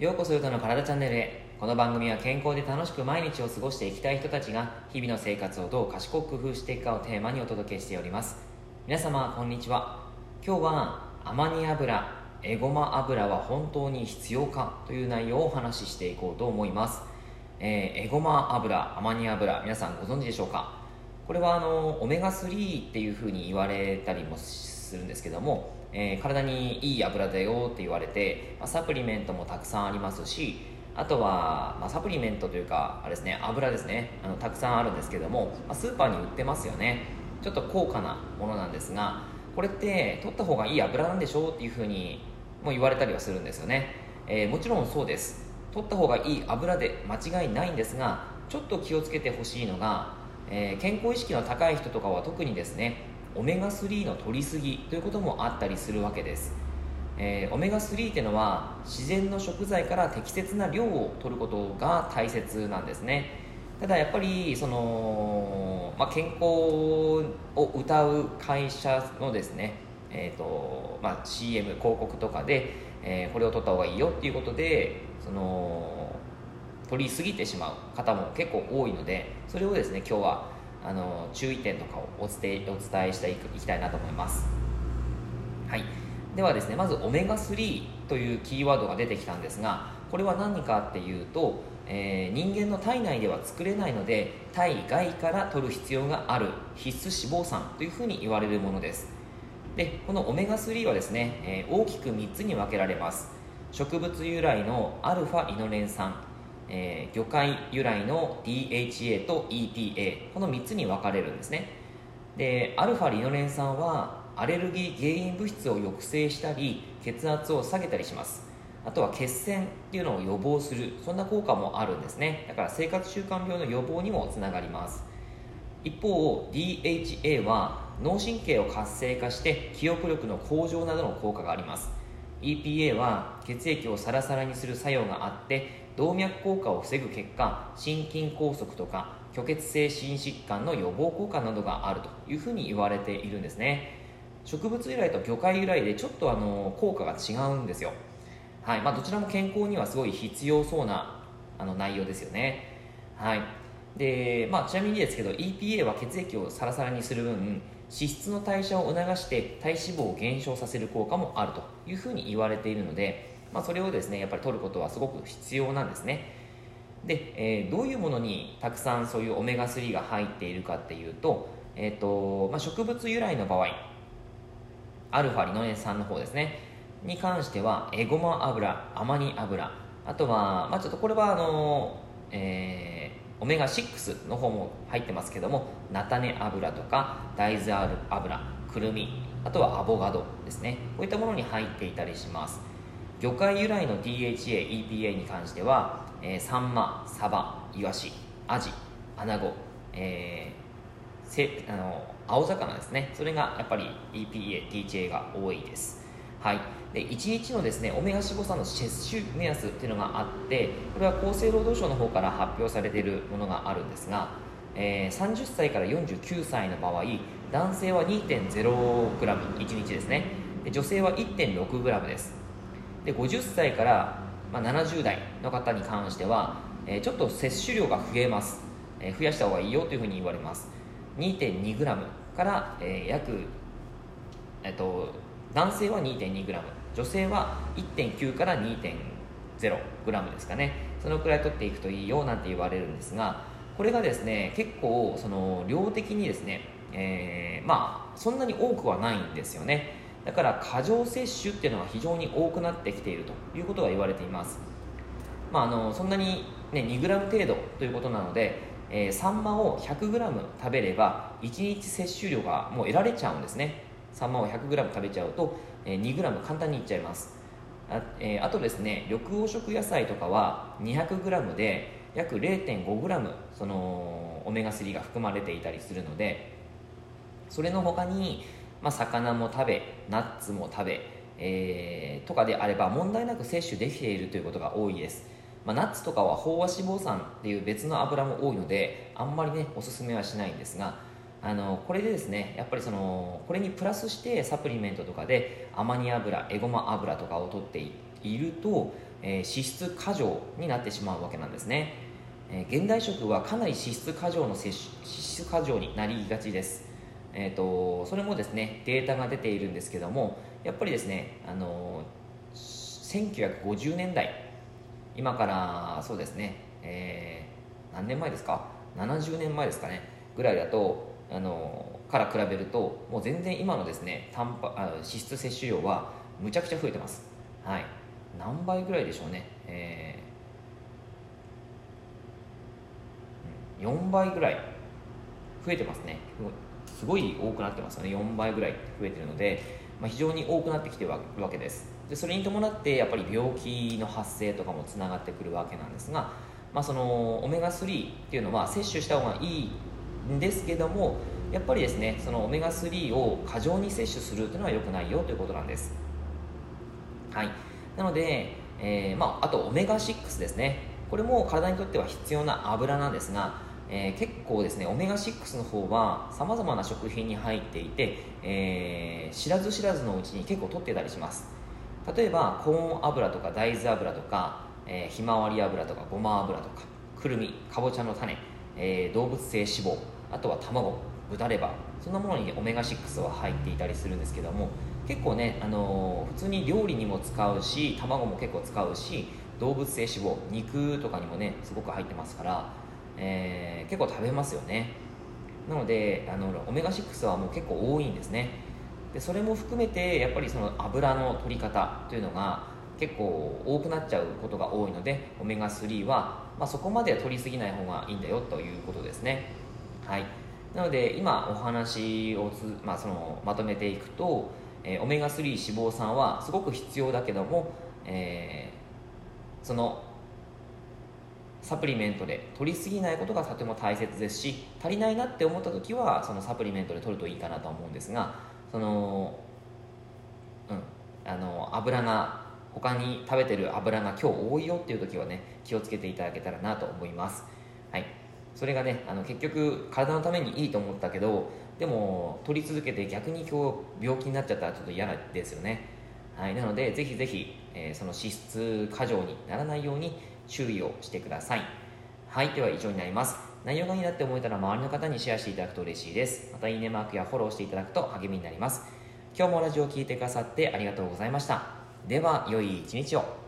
ようこそヨタの体チャンネルへ。この番組は健康で楽しく毎日を過ごしていきたい人たちが日々の生活をどう賢く工夫していくかをテーマにお届けしております。皆様こんにちは。今日はアマニ油エゴマ油は本当に必要かという内容をお話ししていこうと思います、えー、エゴマ油アマニ油皆さんご存知でしょうか？これはあのオメガ3っていうふうに言われたりもするんですけども、えー、体にいい油だよって言われて、まあ、サプリメントもたくさんありますしあとは、まあ、サプリメントというかあれですね油ですねあのたくさんあるんですけども、まあ、スーパーに売ってますよね。ちょっと高価なものなんですがこれって取った方がいい油なんでしょうっていうふうにも言われたりはするんですよね、えー、もちろんそうです。取った方がいい油で間違いないんですがちょっと気をつけてほしいのが、えー、健康意識の高い人とかは特にですねオメガ3の取りすぎということもあったりするわけです、えー、オメガ3っていうのは自然の食材から適切な量を取ることが大切なんですね。ただやっぱりその、まあ、健康を謳う会社のですね、えーとまあ、CM 広告とかで、えー、これを取った方がいいよっていうことでその取りすぎてしまう方も結構多いのでそれをですね今日はあの注意点とかをお伝えお伝えしていきたいなと思います、はい、ではですねまずオメガ3というキーワードが出てきたんですがこれは何かっていうと、えー、人間の体内では作れないので体外から取る必要がある必須脂肪酸というふうに言われるものです。でこのオメガ3はですね、えー、大きく3つに分けられます。植物由来のアルファリノレン酸えー、魚介由来の DHA と EPA この3つに分かれるんですね。でアルファリノレン酸はアレルギー原因物質を抑制したり血圧を下げたりします。あとは血栓っていうのを予防するそんな効果もあるんですね。だから生活習慣病の予防にもつながります。一方 DHA は脳神経を活性化して記憶力の向上などの効果があります。EPA は血液をサラサラにする作用があって動脈硬化を防ぐ結果心筋梗塞とか虚血性心疾患の予防効果などがあるというふうに言われているんですね。植物由来と魚介由来でちょっとあの効果が違うんですよ。はい。まあ、どちらも健康にはすごい必要そうなあの内容ですよね。はい。でまあ、ちなみにですけど EPA は血液をサラサラにする分脂質の代謝を促して体脂肪を減少させる効果もあるというふうに言われているのでまあ、それをですねやっぱり取ることはすごく必要なんですね。で、えー、どういうものにたくさんそういうオメガ3が入っているかっていうと,、えーとまあ、植物由来の場合アルファリノレン酸の方ですね。に関してはエゴマ油アマニ油あとは、まあ、ちょっとこれはあの、えー、オメガ6の方も入ってますけども菜種油とか大豆油くるみあとはアボガドですね。こういったものに入っていたりします。魚介由来の DHA、EPA に関しては、えー、サンマ、サバ、イワシ、アジ、アナゴ、えー、せあの青魚ですね。それがやっぱり EPA、DHA が多いです。はい、で1日のですねオメガ脂肪酸の摂取目安っていうのがあってこれは厚生労働省の方から発表されているものがあるんですが、えー、30歳から49歳の場合男性は 2.0g1 日ですね。で女性は 1.6g です。で50歳から、まあ、70代の方に関しては、え、ちょっと摂取量が増えます、え、増やした方がいいよというふうに言われます。2.2g から、え、約、えっと、男性は 2.2g 女性は1.9から2.0 g ですかね。そのくらい取っていくといいよなんて言われるんですがこれがですね結構その量的にですね、えー、まあそんなに多くはないんですよね。だから過剰摂取っていうのが非常に多くなってきているということが言われています、まあ、あのそんなに、ね、2g 程度ということなので、えー、サンマを 100g 食べれば1日摂取量がもう得られちゃうんですね。サンマを 100g 食べちゃうと、えー、2g 簡単にいっちゃいます。あ,、えー、あとですね緑黄色野菜とかは 200g で約 0.5g そのオメガ3が含まれていたりするのでそれの他にまあ、魚も食べナッツも食べ、えー、とかであれば問題なく摂取できているということが多いです、まあ、ナッツとかは飽和脂肪酸っていう別の油も多いのであんまりねおすすめはしないんですが、あのこれでですねやっぱりそのこれにプラスしてサプリメントとかでアマニ油エゴマ油とかを取っていると、えー、脂質過剰になってしまうわけなんですね、えー、現代食はかなり脂質過剰の摂取脂質過剰になりがちです。えーと、それもですねデータが出ているんですけどもやっぱりですねあの1950年代今からそうですね、えー、何年前ですか？70年前ですかねぐらいだとあのから比べるともう全然今のですねタンパあ脂質摂取量はむちゃくちゃ増えてます。はい。何倍ぐらいでしょうね、えー、4倍ぐらい増えてますね。すごい多くなってますよね。4倍ぐらい増えてるので、まあ、非常に多くなってきてるわけです。でそれに伴ってやっぱり病気の発生とかもつながってくるわけなんですが、まあ、そのオメガ3っていうのは摂取した方がいいんですけどもやっぱりですねそのオメガ3を過剰に摂取するというのは良くないよということなんです。はい。なので、えー、まあ、あとオメガ6ですね。これも体にとっては必要な油なんですが、えー、結構ですねオメガ6の方はさまざまな食品に入っていて、えー、知らず知らずのうちに結構取ってたりします。例えばコーン油とか大豆油とか、えひまわり油とかごま油とかくるみかぼちゃの種、え動物性脂肪あとは卵豚レバーそんなものにオメガ6は入っていたりするんですけども結構ね、あの、普通に料理にも使うし卵も結構使うし動物性脂肪肉とかにもねすごく入ってますから、えー、結構食べますよね。なのであのオメガ6はもう結構多いんですね。でそれも含めてやっぱりその油の取り方というのが結構多くなっちゃうことが多いのでオメガ3は、まあ、そこまでは取りすぎない方がいいんだよということですね。はい。なので今お話をつ、まあ、そのまとめていくと、えー、オメガ3脂肪酸はすごく必要だけども、えー、そのサプリメントで取りすぎないことがとても大切ですし足りないなって思った時はそのサプリメントで取るといいかなと思うんですがその、うん、あの油が他に食べてる油が今日多いよっていう時はね気をつけていただけたらなと思います。はい。それがねあの結局体のためにいいと思ったけどでも取り続けて逆に今日病気になっちゃったらちょっと嫌ですよね、はい、なのでぜひぜひ、えー、その脂質過剰にならないように注意をしてください。はいでは以上になります。内容がいいなって思えたら周りの方にシェアしていただくと嬉しいです。またいいねマークやフォローしていただくと励みになります。今日もラジオを聴いてくださってありがとうございました。では良い一日を。